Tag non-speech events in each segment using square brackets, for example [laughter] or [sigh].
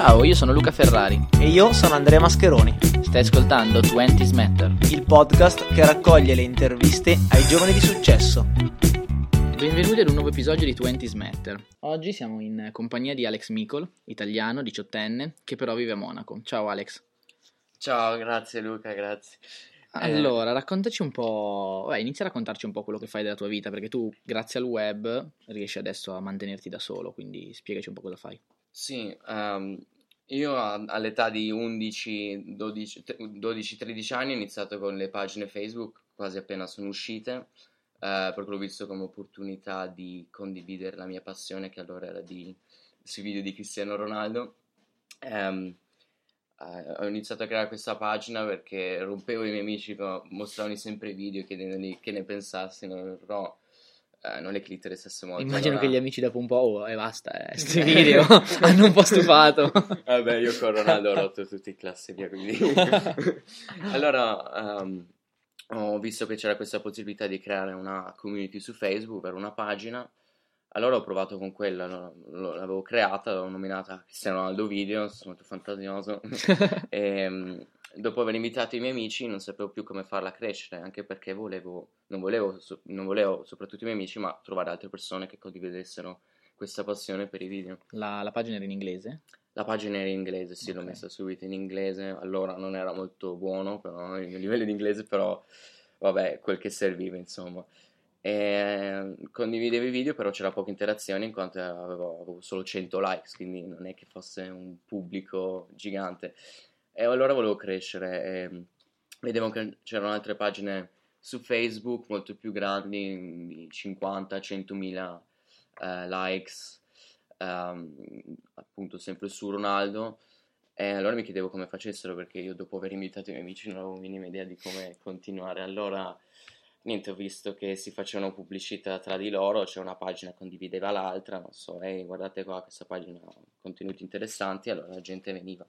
Ciao, io sono Luca Ferrari. E io sono Andrea Mascheroni. Stai ascoltando 20 Matter, il podcast che raccoglie le interviste ai giovani di successo. Benvenuti ad un nuovo episodio di 20 Matter. Oggi siamo in compagnia di Alex Micol, italiano, diciottenne, che però vive a Monaco. Ciao Alex. Ciao, grazie Luca, grazie. Eh. Allora, raccontaci un po', Beh, inizia a raccontarci un po' quello che fai della tua vita, perché tu, grazie al web, riesci adesso a mantenerti da solo, quindi spiegaci un po' cosa fai. Sì, um, io all'età di 11, 12, 12, 13 anni ho iniziato con le pagine Facebook, quasi appena sono uscite, eh, perché l'ho visto come opportunità di condividere la mia passione, che allora era di, sui video di Cristiano Ronaldo. Um, eh, ho iniziato a creare questa pagina perché rompevo i miei amici mostravano sempre i video chiedendogli che ne pensassero, però eh, non è che li interessasse molto. Immagino allora... che gli amici dopo un po' oh, e basta, eh, [laughs] questi video [laughs] hanno un po' stufato. Vabbè, io con Ronaldo ho [laughs] rotto tutti i classi via, quindi... allora, um, ho visto che c'era questa possibilità di creare una community su Facebook per una pagina allora ho provato con quella, l'avevo creata, l'ho nominata Cristiano Ronaldo Video, sono molto fantasioso. e, ehm, dopo aver invitato i miei amici non sapevo più come farla crescere, anche perché volevo, non, volevo, non volevo, soprattutto i miei amici, ma trovare altre persone che condividessero questa passione per i video. La, la pagina era in inglese? La pagina era in inglese, sì, okay. l'ho messa subito in inglese, allora non era molto buono, però il mio livello di inglese, però vabbè, quel che serviva, insomma. E ehm, condividevo i video, però c'era poca interazione in quanto avevo, avevo, solo 100 likes, quindi non è che fosse un pubblico gigante. E allora volevo crescere. E vedevo che c'erano altre pagine su Facebook molto più grandi, 50-100 eh, likes, um, appunto sempre su Ronaldo. E allora mi chiedevo come facessero perché io dopo aver invitato i miei amici non avevo minima idea di come continuare. Allora niente, ho visto che si facevano pubblicità tra di loro, c'è una pagina condivideva l'altra, non so, ehi, guardate qua, questa pagina contenuti interessanti, allora la gente veniva.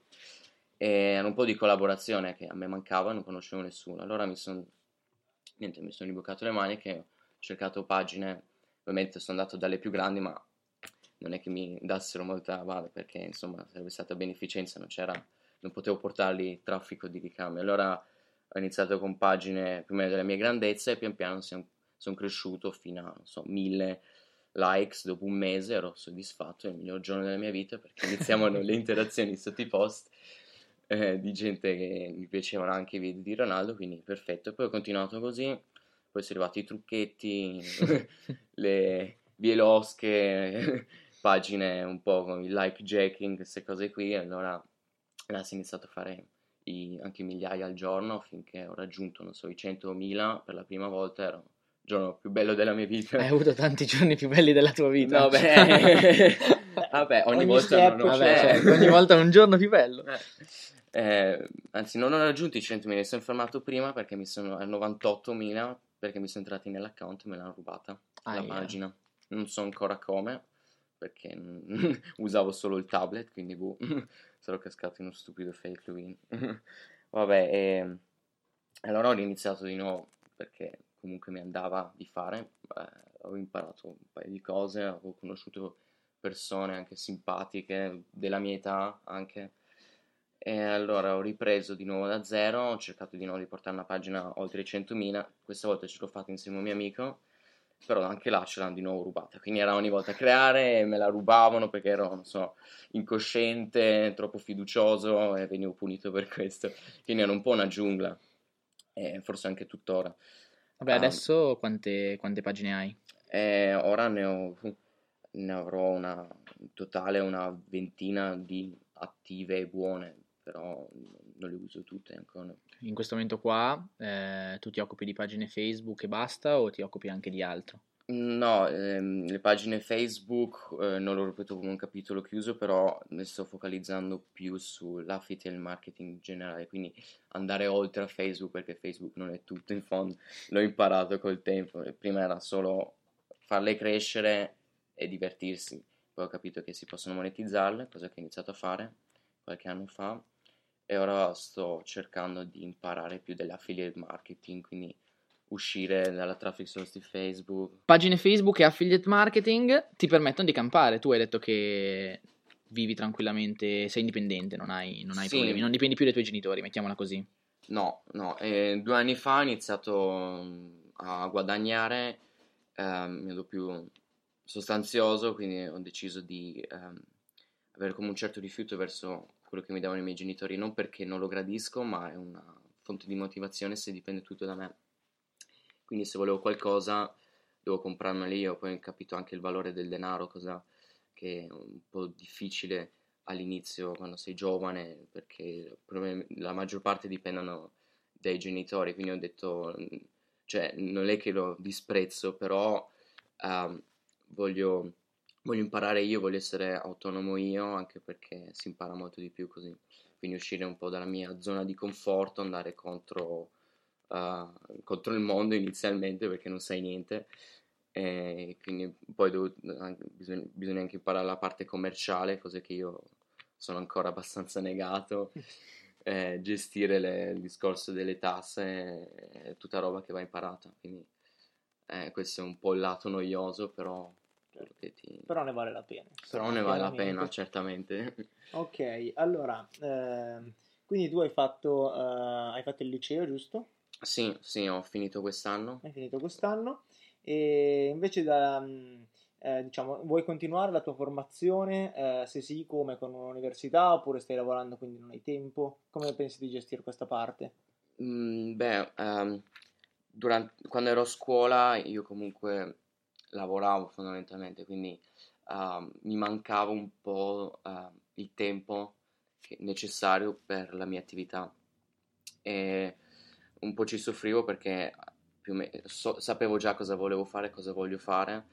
E era un po' di collaborazione che a me mancava, non conoscevo nessuno, allora mi sono, niente, mi sono ribucato le maniche, ho cercato pagine, ovviamente sono andato dalle più grandi, ma non è che mi dassero molta vada, perché insomma sarebbe stata beneficenza, non c'era, non potevo portarli traffico di ricambio, allora ho iniziato con pagine più o meno della mia grandezza e pian piano sono son cresciuto fino a, non so, mille likes. Dopo un mese, ero soddisfatto, è il miglior giorno della mia vita perché iniziavano [laughs] le interazioni sotto i post eh, di gente che mi piacevano anche i video di Ronaldo, quindi perfetto. Poi ho continuato così, poi sono arrivati i trucchetti, [laughs] le bielosche, [laughs] pagine un po' con il like jacking, queste cose qui, allora, allora si è iniziato a fare i, anche migliaia al giorno finché ho raggiunto, non so, i 100.000 per la prima volta, era il giorno più bello della mia vita. Hai avuto tanti giorni più belli della tua vita. No, beh, [laughs] vabbè, ogni, ogni volta, non, vabbè, cioè, ogni volta un giorno più bello. Eh. Eh, anzi, non ho raggiunto i 100.000, mi sono fermato prima perché mi sono a 98.000 perché mi sono entrati nell'account e me l'hanno rubata ah, la yeah. pagina. Non so ancora come perché [laughs] usavo solo il tablet, quindi boh, [laughs] sarò cascato in uno stupido fake login. [laughs] Vabbè, e ehm, allora ho iniziato di nuovo perché comunque mi andava di fare, eh, avevo imparato un paio di cose, avevo conosciuto persone anche simpatiche della mia età anche. E allora ho ripreso di nuovo da zero, ho cercato di nuovo di portare una pagina oltre i 100.000, questa volta ce l'ho fatta insieme a un mio amico però anche là ce l'hanno di nuovo rubata. Quindi era ogni volta a creare e me la rubavano perché ero, non so, incosciente, troppo fiducioso e venivo punito per questo. Quindi era un po' una giungla, e forse anche tuttora. Vabbè, um, adesso quante, quante, pagine hai? Eh, ora ne, ho, ne avrò una, in totale una ventina di attive e buone, però non le uso tutte ancora. In questo momento qua eh, tu ti occupi di pagine Facebook e basta o ti occupi anche di altro? No, ehm, le pagine Facebook eh, non lo ripeto come un capitolo chiuso, però mi sto focalizzando più sull'affit e il marketing generale, quindi andare oltre a Facebook perché Facebook non è tutto in fondo, [laughs] l'ho imparato col tempo, prima era solo farle crescere e divertirsi, poi ho capito che si possono monetizzarle, cosa che ho iniziato a fare qualche anno fa e ora sto cercando di imparare più dell'affiliate marketing, quindi uscire dalla traffic source di Facebook. Pagine Facebook e affiliate marketing ti permettono di campare. Tu hai detto che vivi tranquillamente, sei indipendente, non hai, non hai Sì. problemi, non dipendi più dai tuoi genitori, mettiamola così. No, no, eh, due anni fa ho iniziato mm, a guadagnare ehm, in modo più sostanzioso, quindi ho deciso di ehm, avere come un certo rifiuto verso quello che mi davano i miei genitori, non perché non lo gradisco, ma è una fonte di motivazione se dipende tutto da me. Quindi se volevo qualcosa devo comprarmelo io, poi ho capito anche il valore del denaro, cosa che è un po' difficile all'inizio quando sei giovane, perché la maggior parte dipendono dai genitori, quindi ho detto, cioè non è che lo disprezzo, però ehm, voglio, voglio imparare io, voglio essere autonomo io, anche perché si impara molto di più così, quindi uscire un po' dalla mia zona di conforto, andare contro, eh, contro il mondo inizialmente perché non sai niente. E quindi poi devo- anche- bisogna, bisogna anche imparare la parte commerciale, cose che io sono ancora abbastanza negato. [laughs] Eh, gestire le- il discorso delle tasse è tutta roba che va imparata. Quindi eh, questo è un po' il lato noioso, però che ti- Però ne vale la pena. però ne vale la pena, certamente. [laughs] Ok, allora, ehm, quindi tu hai fatto, eh, hai fatto il liceo, giusto? Sì, sì, ho finito quest'anno. Hai finito quest'anno e invece da, mm, eh, diciamo, vuoi continuare la tua formazione? Eh, se sì, come con un'università oppure stai lavorando quindi non hai tempo? Come pensi di gestire questa parte? Mm, beh, ehm, durante- quando ero a scuola io comunque lavoravo fondamentalmente, quindi ehm, mi mancava un po' ehm, il tempo necessario per la mia attività e un po' ci soffrivo perché me- so- sapevo già cosa volevo fare, cosa voglio fare,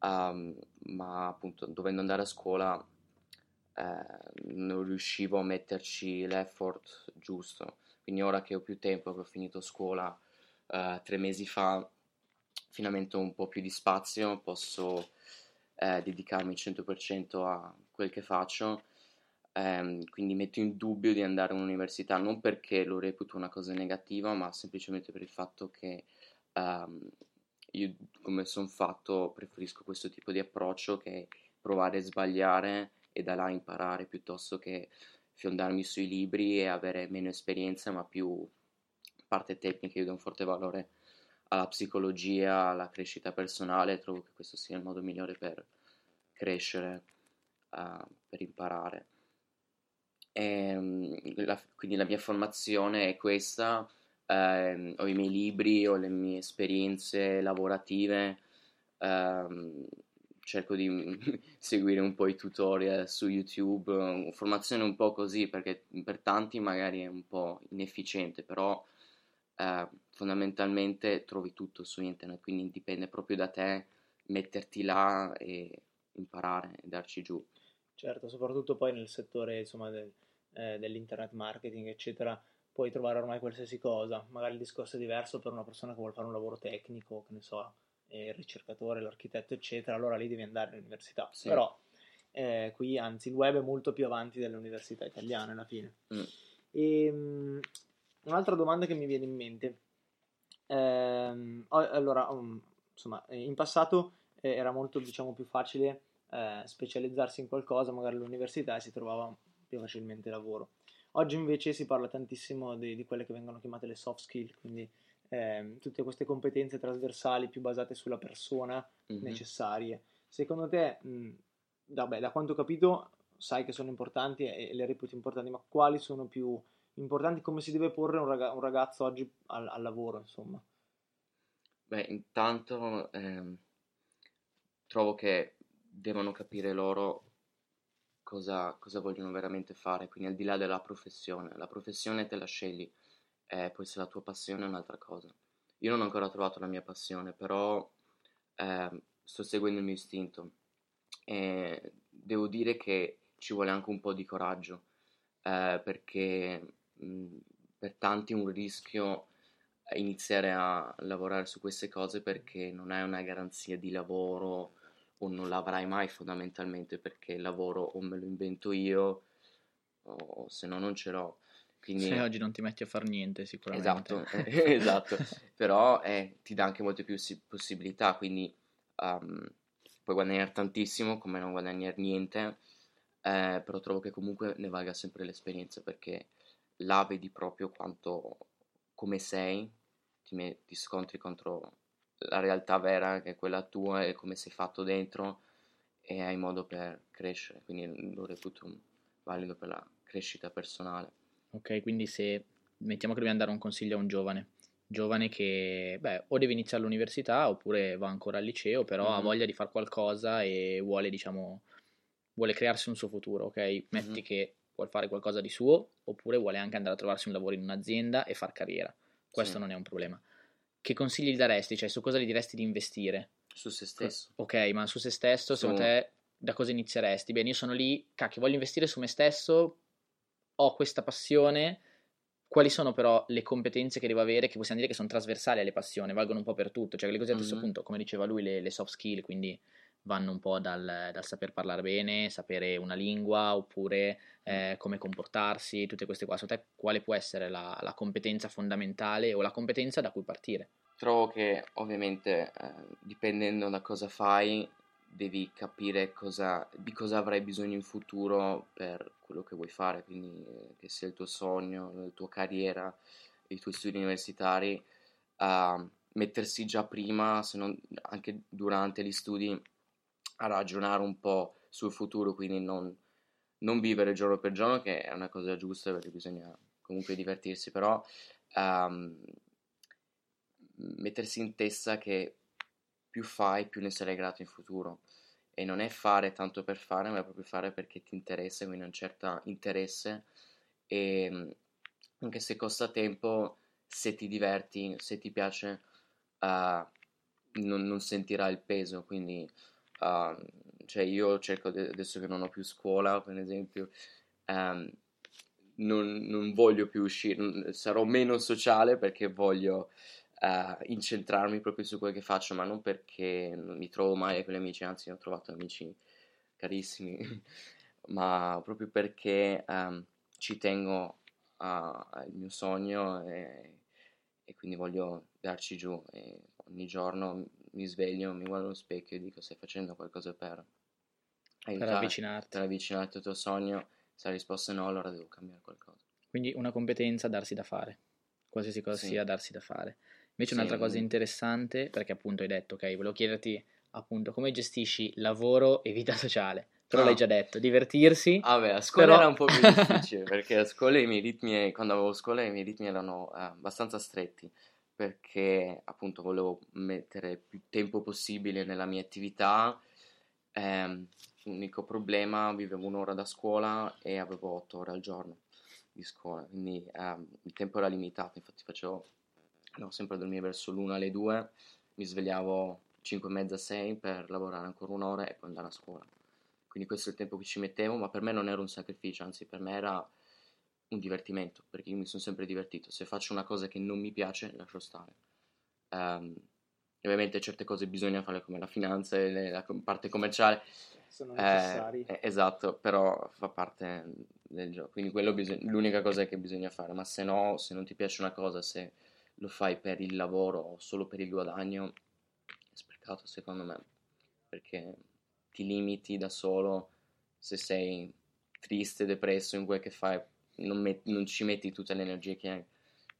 ehm, ma appunto dovendo andare a scuola eh, non riuscivo a metterci l'effort giusto. Quindi ora che ho più tempo, che ho finito scuola eh, tre mesi fa, finalmente ho un po' più di spazio, posso eh, dedicarmi 100% a quel che faccio. Ehm, quindi metto in dubbio di andare all'università, non perché lo reputo una cosa negativa, ma semplicemente per il fatto che ehm, io, come sono fatto, preferisco questo tipo di approccio che provare e sbagliare e da là imparare piuttosto che fiondarmi sui libri e avere meno esperienza, ma più parte tecnica. Io do un forte valore alla psicologia, alla crescita personale, trovo che questo sia il modo migliore per crescere, uh, per imparare. E, la, quindi la mia formazione è questa, ehm, ho i miei libri, ho le mie esperienze lavorative, ehm, cerco di [laughs] seguire un po' i tutorial su YouTube, formazione un po' così perché per tanti magari è un po' inefficiente, però eh, fondamentalmente trovi tutto su internet, quindi dipende proprio da te metterti là e imparare e darci giù. Certo, soprattutto poi nel settore insomma, del- eh, dell'internet marketing, eccetera, puoi trovare ormai qualsiasi cosa. Magari il discorso è diverso per una persona che vuole fare un lavoro tecnico, che ne so, il ricercatore, l'architetto, eccetera, allora lì devi andare all'università. Sì. Però eh, qui, anzi, il web è molto più avanti delle università italiane alla fine. Mm. E, mm, un'altra domanda che mi viene in mente. Ho- allora, um, insomma, eh, in passato eh, era molto, diciamo, più facile eh, specializzarsi in qualcosa, magari all'università, e si trovava più facilmente lavoro. Oggi invece si parla tantissimo di, di quelle che vengono chiamate le soft skill, quindi ehm, tutte queste competenze trasversali più basate sulla persona Mhm. necessarie. Secondo te, mh, vabbè, da quanto ho capito, sai che sono importanti e le reputi importanti, ma quali sono più importanti? Come si deve porre un, raga- un ragazzo oggi al, al lavoro, insomma? Beh, intanto ehm, trovo che devono capire loro cosa, cosa vogliono veramente fare, quindi al di là della professione, la professione te la scegli, eh, poi se la tua passione è un'altra cosa. Io non ho ancora trovato la mia passione, però ehm, sto seguendo il mio istinto e devo dire che ci vuole anche un po' di coraggio, eh, perché mh, per tanti è un rischio iniziare a lavorare su queste cose perché non hai una garanzia di lavoro o non l'avrai mai fondamentalmente perché il lavoro o me lo invento io o se no non ce l'ho. Quindi Se oggi non ti metti a fare niente, sicuramente. Esatto, [laughs] esatto. però eh, ti dà anche molte più si- possibilità, quindi um, puoi guadagnare tantissimo come non guadagnare niente, eh, però trovo che comunque ne valga sempre l'esperienza perché là vedi proprio quanto, come sei, ti, me- ti scontri contro la realtà vera che è quella tua e come sei fatto dentro e hai modo per crescere, quindi lo reputo valido per la crescita personale. Ok, quindi se mettiamo che dobbiamo dare un consiglio a un giovane, giovane che beh, o deve iniziare l'università oppure va ancora al liceo, però mm-hmm. ha voglia di fare qualcosa e vuole, diciamo, vuole crearsi un suo futuro, ok? Metti mm-hmm. che vuole fare qualcosa di suo oppure vuole anche andare a trovarsi un lavoro in un'azienda e far carriera. Questo sì. non è un problema. Che consigli gli daresti? Cioè, su cosa gli diresti di investire? Su se stesso. Ok, ma su se stesso, su... secondo te, da cosa inizieresti? Bene, io sono lì, cacchio, voglio investire su me stesso, ho questa passione, quali sono però le competenze che devo avere, che possiamo dire che sono trasversali alle passioni, valgono un po' per tutto, cioè le cose mm-hmm. appunto, come diceva lui, le, le, soft skill, quindi vanno un po' dal, dal, saper parlare bene, sapere una lingua, oppure eh, come comportarsi, tutte queste. Secondo te quale può essere la, la, competenza fondamentale o la competenza da cui partire? Trovo che ovviamente eh, dipendendo da cosa fai devi capire cosa, di cosa avrai bisogno in futuro per quello che vuoi fare, quindi eh, che sia il tuo sogno, la tua carriera, i tuoi studi universitari, uh, mettersi già prima, se non anche durante gli studi, a ragionare un po' sul futuro, quindi non, non vivere giorno per giorno, che è una cosa giusta perché bisogna comunque divertirsi, però um, mettersi in testa che più fai, più ne sarai grato in futuro. E non è fare tanto per fare, ma è proprio fare perché ti interessa, quindi un certo interesse. E mm, anche se costa tempo, se ti diverti, se ti piace, uh, non, non sentirai il peso. Quindi, uh, cioè io cerco de- adesso che non ho più scuola, per esempio, um, non, non, voglio più uscire, sarò meno sociale perché voglio uh, incentrarmi proprio su quello che faccio, ma non perché non mi trovo mai con gli amici, anzi ho trovato amici carissimi, [laughs] ma proprio perché um, ci tengo al mio sogno e, e, quindi voglio darci giù e ogni giorno mi sveglio, mi guardo allo specchio e dico stai facendo qualcosa per aiutare, per avvicinarti. per avvicinarti al tuo sogno, se la risposta è no allora devo cambiare qualcosa. Quindi una competenza darsi da fare, qualsiasi cosa sì. sia darsi da fare. Invece un'altra cosa interessante, perché appunto hai detto, ok, volevo chiederti appunto come gestisci lavoro e vita sociale. Però no. l'hai già detto, divertirsi. Ah beh, a scuola però... era un po' più [laughs] difficile, perché a scuola i miei ritmi, quando avevo scuola i miei ritmi erano eh, abbastanza stretti, perché appunto volevo mettere più tempo possibile nella mia attività. Eh, l'unico problema, vivevo un'ora da scuola e avevo otto ore al giorno di scuola, quindi eh, il tempo era limitato, infatti facevo andavo sempre a dormire verso l'una alle due, mi svegliavo 5 e mezza, 6 per lavorare ancora un'ora e poi andare a scuola. Quindi questo è il tempo che ci mettevo, ma per me non era un sacrificio, anzi per me era un divertimento, perché io mi sono sempre divertito. Se faccio una cosa che non mi piace, lascio stare. Um, ovviamente certe cose bisogna fare come la finanza e la parte commerciale. Sono necessari. Eh, esatto, però fa parte del gioco. Quindi quello bisog- l'unica cosa che bisogna fare, ma se no, se non ti piace una cosa, se lo fai per il lavoro o solo per il guadagno, è sprecato secondo me, perché ti limiti da solo se sei triste, depresso in quel che fai, non, met- non ci metti tutte le energie che hai.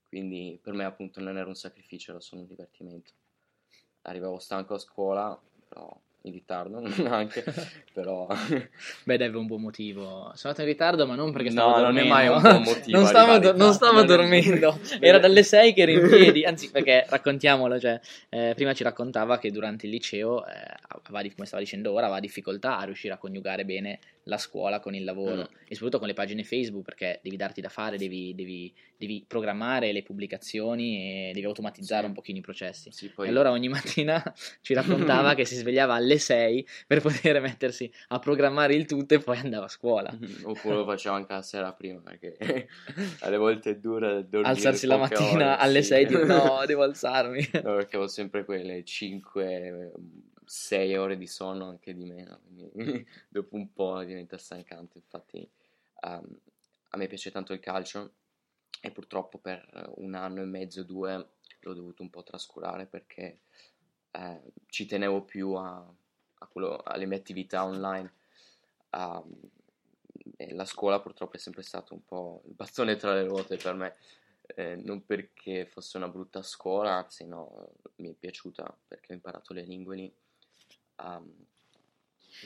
Quindi per me appunto non era un sacrificio, era solo un divertimento. Arrivavo stanco a scuola, però in ritardo [laughs] anche, [laughs] però... [laughs] Beh, deve un buon motivo. Sono andato in ritardo, ma non perché stavo no, dormendo. non è mai un buon motivo. non stavo, do- non stavo dormendo, era dalle 6 che ero in piedi, anzi perché raccontiamolo, cioè, eh, prima ci raccontava che durante il liceo, eh, aveva, come stava dicendo ora, aveva difficoltà a riuscire a coniugare bene la scuola con il lavoro mm. e soprattutto con le pagine Facebook perché devi darti da fare, devi, devi, devi programmare le pubblicazioni e devi automatizzare sì. un pochino i processi. Sì, poi... Allora ogni mattina [laughs] ci raccontava [laughs] che si svegliava alle 6 per poter mettersi a programmare il tutto e poi andava a scuola. [laughs] Oppure lo faceva anche la sera prima perché alle volte è dura dormire Alzarsi la mattina ore, alle sì. 6 e dire no, devo alzarmi. No, perché ho sempre quelle 5 6 ore di sonno anche di meno, quindi [laughs] dopo un po' diventa stancante. Infatti um, a me piace tanto il calcio e purtroppo per un anno e mezzo, due l'ho dovuto un po' trascurare perché eh, ci tenevo più a, a quello, alle mie attività online. Um, la scuola purtroppo è sempre stato un po' il bastone tra le ruote per me, eh, non perché fosse una brutta scuola, anzi no, mi è piaciuta perché ho imparato le lingue lì, um,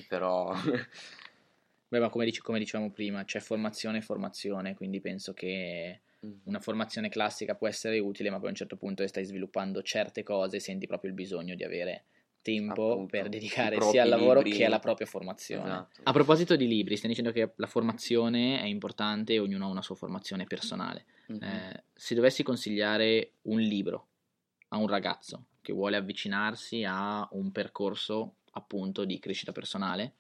però... [laughs] Beh, ma come, dic- come, dicevamo prima, c'è formazione e formazione, quindi penso che mm. una formazione classica può essere utile, ma poi a un certo punto stai sviluppando certe cose, senti proprio il bisogno di avere tempo Appunto, per dedicare sia al lavoro libri. che alla propria formazione. Esatto. A proposito di libri, stai dicendo che la formazione è importante e ognuno ha una sua formazione personale. Mm-hmm. Eh, se dovessi consigliare un libro a un ragazzo che vuole avvicinarsi a un percorso appunto di crescita personale,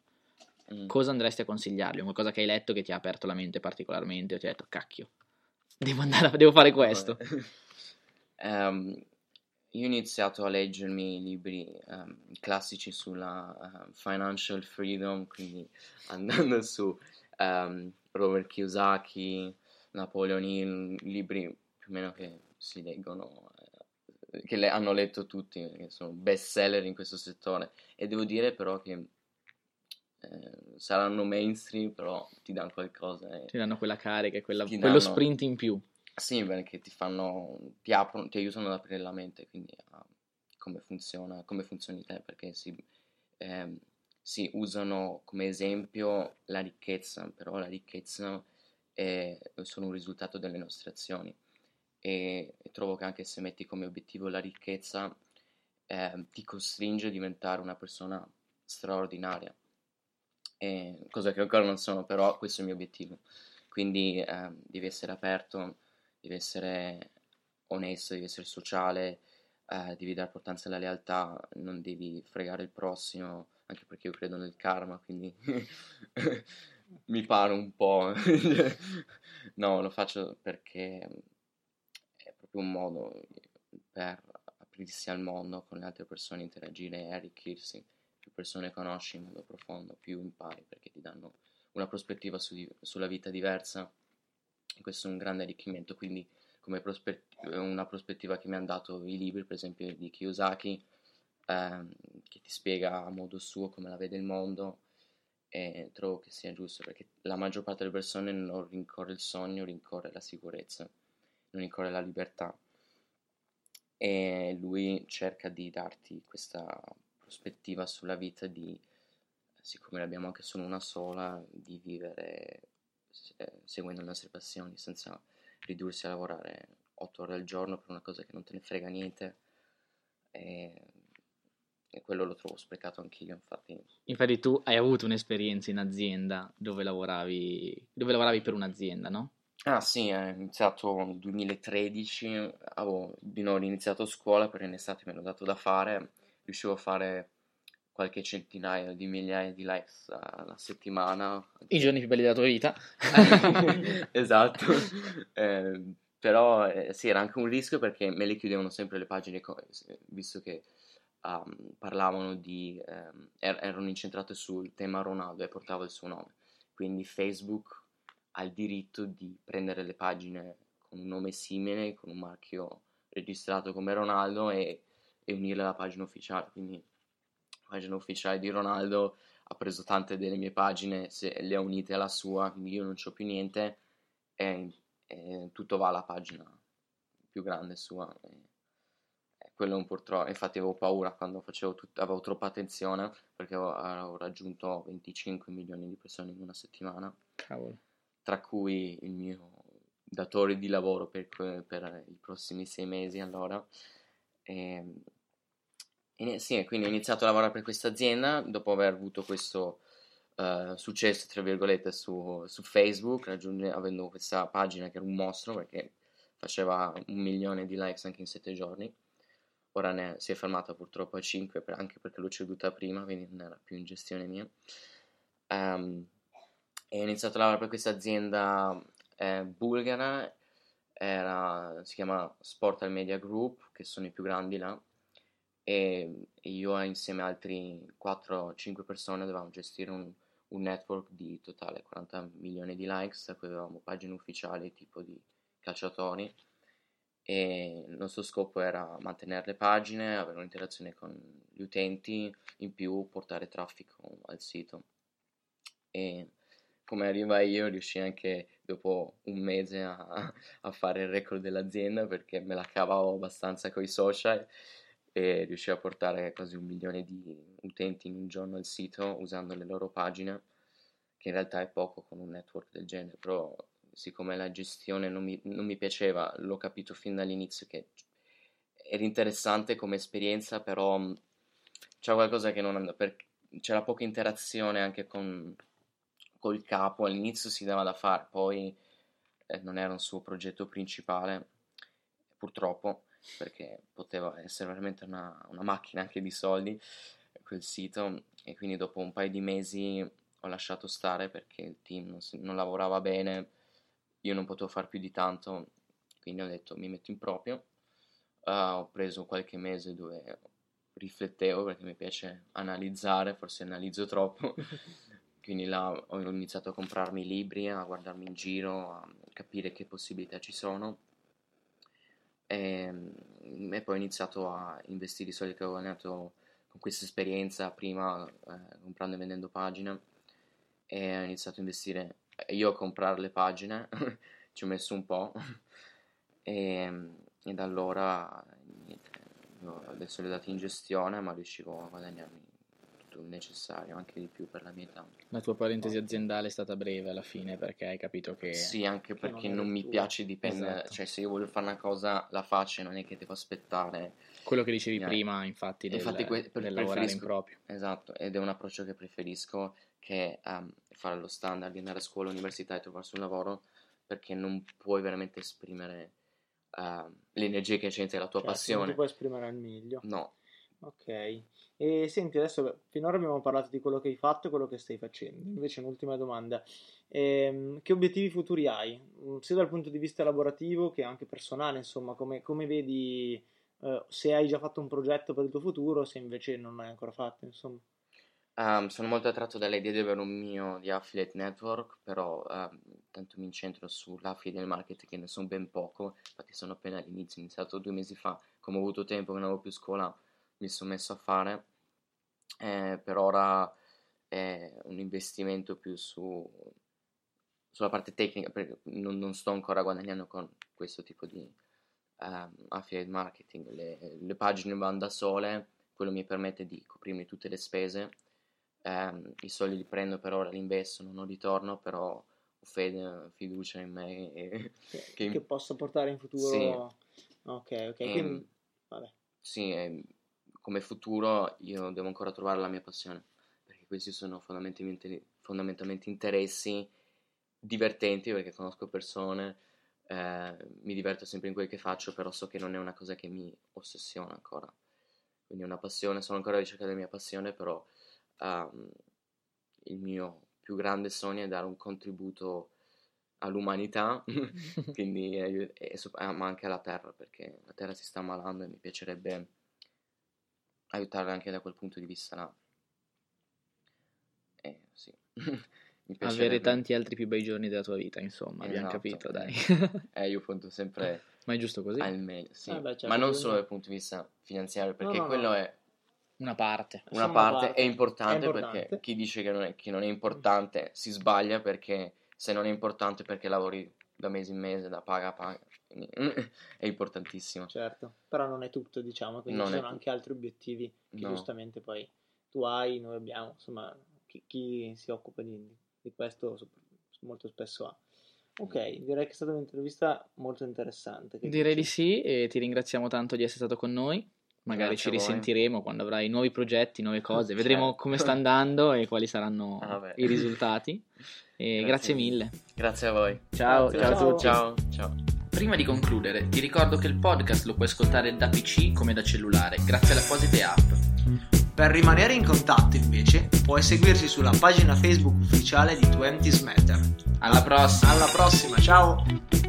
mm. cosa andresti a consigliargli? Qualcosa che hai letto che ti ha aperto la mente particolarmente o ti ha detto cacchio, devo, andare a, devo fare questo? um, [laughs] io ho iniziato a leggermi libri um, classici sulla uh, financial freedom, quindi [laughs] andando su um, Robert Kiyosaki, Napoleon Hill, libri più o meno che si leggono, che le hanno letto tutti, che sono best seller in questo settore. E devo dire però che eh, saranno mainstream, però ti danno qualcosa. Eh. Ti danno quella carica, quella, quello danno... sprint in più. Sì, perché ti fanno, ti aprono, ti aiutano ad aprire la mente, quindi a come funziona, come funzioni te, perché si, eh, si usano come esempio la ricchezza, però la ricchezza è, sono un risultato delle nostre azioni e, e, trovo che anche se metti come obiettivo la ricchezza eh, ti costringe a diventare una persona straordinaria, e, cosa che ancora non sono, però questo è il mio obiettivo, quindi eh, devi essere aperto devi essere onesto, devi essere sociale, eh, devi dare importanza alla lealtà, non devi fregare il prossimo, anche perché io credo nel karma, quindi [laughs] mi pare un po'. [laughs] no, lo faccio perché proprio un modo per aprirsi al mondo con le altre persone, interagire e arricchirsi. Più persone conosci in modo profondo, più impari perché ti danno una prospettiva su, sulla vita diversa questo è un grande arricchimento, quindi come prospett- una prospettiva che mi hanno dato i libri, per esempio di Kiyosaki, ehm, che ti spiega a modo suo come la vede il mondo, e trovo che sia giusto perché la maggior parte delle persone non rincorre il sogno, rincorre la sicurezza, non rincorre la libertà. E lui cerca di darti questa prospettiva sulla vita di, siccome ne abbiamo anche solo una sola, di vivere eh, seguendo le nostre passioni senza ridursi a lavorare otto ore al giorno per una cosa che non te ne frega niente e, e quello lo trovo sprecato anch'io infatti infatti tu hai avuto un'esperienza in azienda dove lavoravi dove lavoravi per un'azienda no? Ah sì, è iniziato nel 2013, avevo di nuovo iniziato scuola perché in estate me l'ho dato da fare, riuscivo a fare qualche centinaio di migliaia di likes alla settimana. I giorni più belli della tua vita. [laughs] esatto. [laughs] Eh, però eh, sì, era anche un rischio perché me le chiudevano sempre le pagine, visto che um, parlavano di... Um, er- erano incentrate sul tema Ronaldo e portava il suo nome. Quindi Facebook ha il diritto di prendere le pagine con un nome simile, con un marchio registrato come Ronaldo e, e unirle alla pagina ufficiale. Quindi pagina ufficiale di Ronaldo, ha preso tante delle mie pagine, se le ha unite alla sua, quindi io non c'ho più niente e, e tutto va alla pagina più grande sua. E, quello è un po' troppo, infatti avevo paura quando facevo tut- avevo troppa attenzione perché avevo, avevo, raggiunto 25 milioni di persone in una settimana, Cavolo. Tra cui il mio datore di lavoro per, per i prossimi sei mesi allora. E, e, sì, quindi ho iniziato a lavorare per questa azienda dopo aver avuto questo uh, successo, tra virgolette, su, su Facebook, avendo questa pagina che era un mostro perché faceva un milione di likes anche in sette giorni. Ora ne, si è fermata purtroppo a 5 per, anche perché l'ho ceduta prima, quindi non era più in gestione mia. Um, e ho iniziato a lavorare per questa azienda eh, bulgara, era, si chiama Sportal Media Group, che sono i più grandi là. E io insieme a altri 4-5 persone dovevamo gestire un, un, network di totale 40 milioni di likes, a cui avevamo pagine ufficiali tipo di calciatori. E il nostro scopo era mantenere le pagine, avere un'interazione con gli utenti, in più portare traffico al sito. E come arriva io, riuscii anche dopo un mese a, a fare il record dell'azienda perché me la cavavo abbastanza con i social e riuscii a portare quasi un milione di utenti in un giorno al sito usando le loro pagine, che in realtà è poco con un network del genere, però siccome la gestione non mi, non mi piaceva, l'ho capito fin dall'inizio che era interessante come esperienza, però c'è qualcosa che non andava, c'era poca interazione anche con col capo, all'inizio si dava da fare, poi eh, non era un suo progetto principale, purtroppo, perché poteva essere veramente una, una macchina anche di soldi quel sito e quindi dopo un paio di mesi ho lasciato stare perché il team non, si, non lavorava bene, io non potevo fare più di tanto, quindi ho detto mi metto in proprio, uh, ho preso qualche mese dove riflettevo perché mi piace analizzare, forse analizzo troppo [laughs] quindi là ho iniziato a comprarmi libri, a guardarmi in giro, a capire che possibilità ci sono. E, ehm, e poi ho iniziato a investire i soldi che avevo guadagnato con questa esperienza prima eh, comprando e vendendo pagine e ho iniziato a investire. Io a comprare le pagine [laughs] ci ho messo un po' [laughs] e, e da allora niente, adesso le ho date in gestione ma riuscivo a guadagnarmi tutto il necessario, anche di più per la mia età. La tua parentesi aziendale è stata breve alla fine perché hai capito che... Sì, anche perché non, non mi piace dipendere, esatto. cioè se io voglio fare una cosa la faccio, non è che devo aspettare... Quello che dicevi yeah. prima, infatti, del, infatti que- del lavorare in proprio. Esatto, ed è un approccio che preferisco che um, fare lo standard, di andare a scuola, all'università e trovarsi un lavoro perché non puoi veramente esprimere uh, le energie che c'entra la tua certo, passione. Non ti puoi esprimere al meglio. No. Ok. E senti, adesso finora abbiamo parlato di quello che hai fatto e quello che stai facendo. Invece, un'ultima domanda: ehm, che obiettivi futuri hai, mm, sia dal punto di vista lavorativo che anche personale? Insomma, come, come vedi eh, se hai già fatto un progetto per il tuo futuro, se invece non l'hai ancora fatto? Insomma. Um, sono molto attratto dall'idea di avere un mio di affiliate network, però um, tanto mi incentro sull'affiliate marketing che ne sono ben poco, infatti sono appena all'inizio, ho iniziato due mesi fa, come ho avuto tempo non avevo più scuola mi sono messo a fare, eh, per ora è un investimento più su, sulla parte tecnica, perché non, non, sto ancora guadagnando con questo tipo di um, affiliate marketing, le, le, pagine vanno da sole, quello mi permette di coprirmi tutte le spese, um, i soldi li prendo per ora, li investo, non ho ritorno, però ho fede, fiducia in me. E, che, che, che possa portare in futuro... Sì. Ok, ok, quindi... Ehm, vabbè. Sì, come futuro io devo ancora trovare la mia passione, perché questi sono fondamentalmente, fondamentalmente interessi divertenti perché conosco persone, eh, mi diverto sempre in quel che faccio, però so che non è una cosa che mi ossessiona ancora. Quindi è una passione, sono ancora alla ricerca della mia passione, però um, il mio più grande sogno è dare un contributo all'umanità, [laughs] quindi è, è, ma anche alla Terra, perché la Terra si sta ammalando e mi piacerebbe aiutarla anche da quel punto di vista là. Eh, sì. [laughs] Avere tanti altri più bei giorni della tua vita, insomma, esatto. abbiamo capito, dai. eh, io punto sempre... [laughs] Ma è giusto così? Al meglio, sì. Ah, beh, certo, Ma non solo dal punto di vista finanziario, perché no, no, quello no. è... Una parte. Una parte, parte. È, importante è, importante perché chi dice che non, è, che non è importante si sbaglia perché se non è importante perché lavori da mese in mese, da paga a paga. Quindi [laughs] è importantissimo. Certo, però non è tutto, diciamo, quindi non ci sono anche altri obiettivi che no. giustamente poi tu hai, noi abbiamo, insomma, chi, chi si occupa di, di, questo molto spesso ha. Ok, direi che è stata un'intervista molto interessante. Direi dici? di sì e ti ringraziamo tanto di essere stato con noi. Magari Grazie ci risentiremo quando avrai nuovi progetti, nuove cose, [laughs] vedremo certo. come sta andando e quali saranno ah, i risultati. [laughs] E grazie, grazie mille. Grazie a voi. Ciao, ciao, ciao a tutti. Ciao, ciao. Prima di concludere, ti ricordo che il podcast lo puoi ascoltare da PC come da cellulare, grazie alle apposite app. Per rimanere in contatto, invece, puoi seguirci sulla pagina Facebook ufficiale di 20 Matter. Alla prossima! Alla prossima, ciao!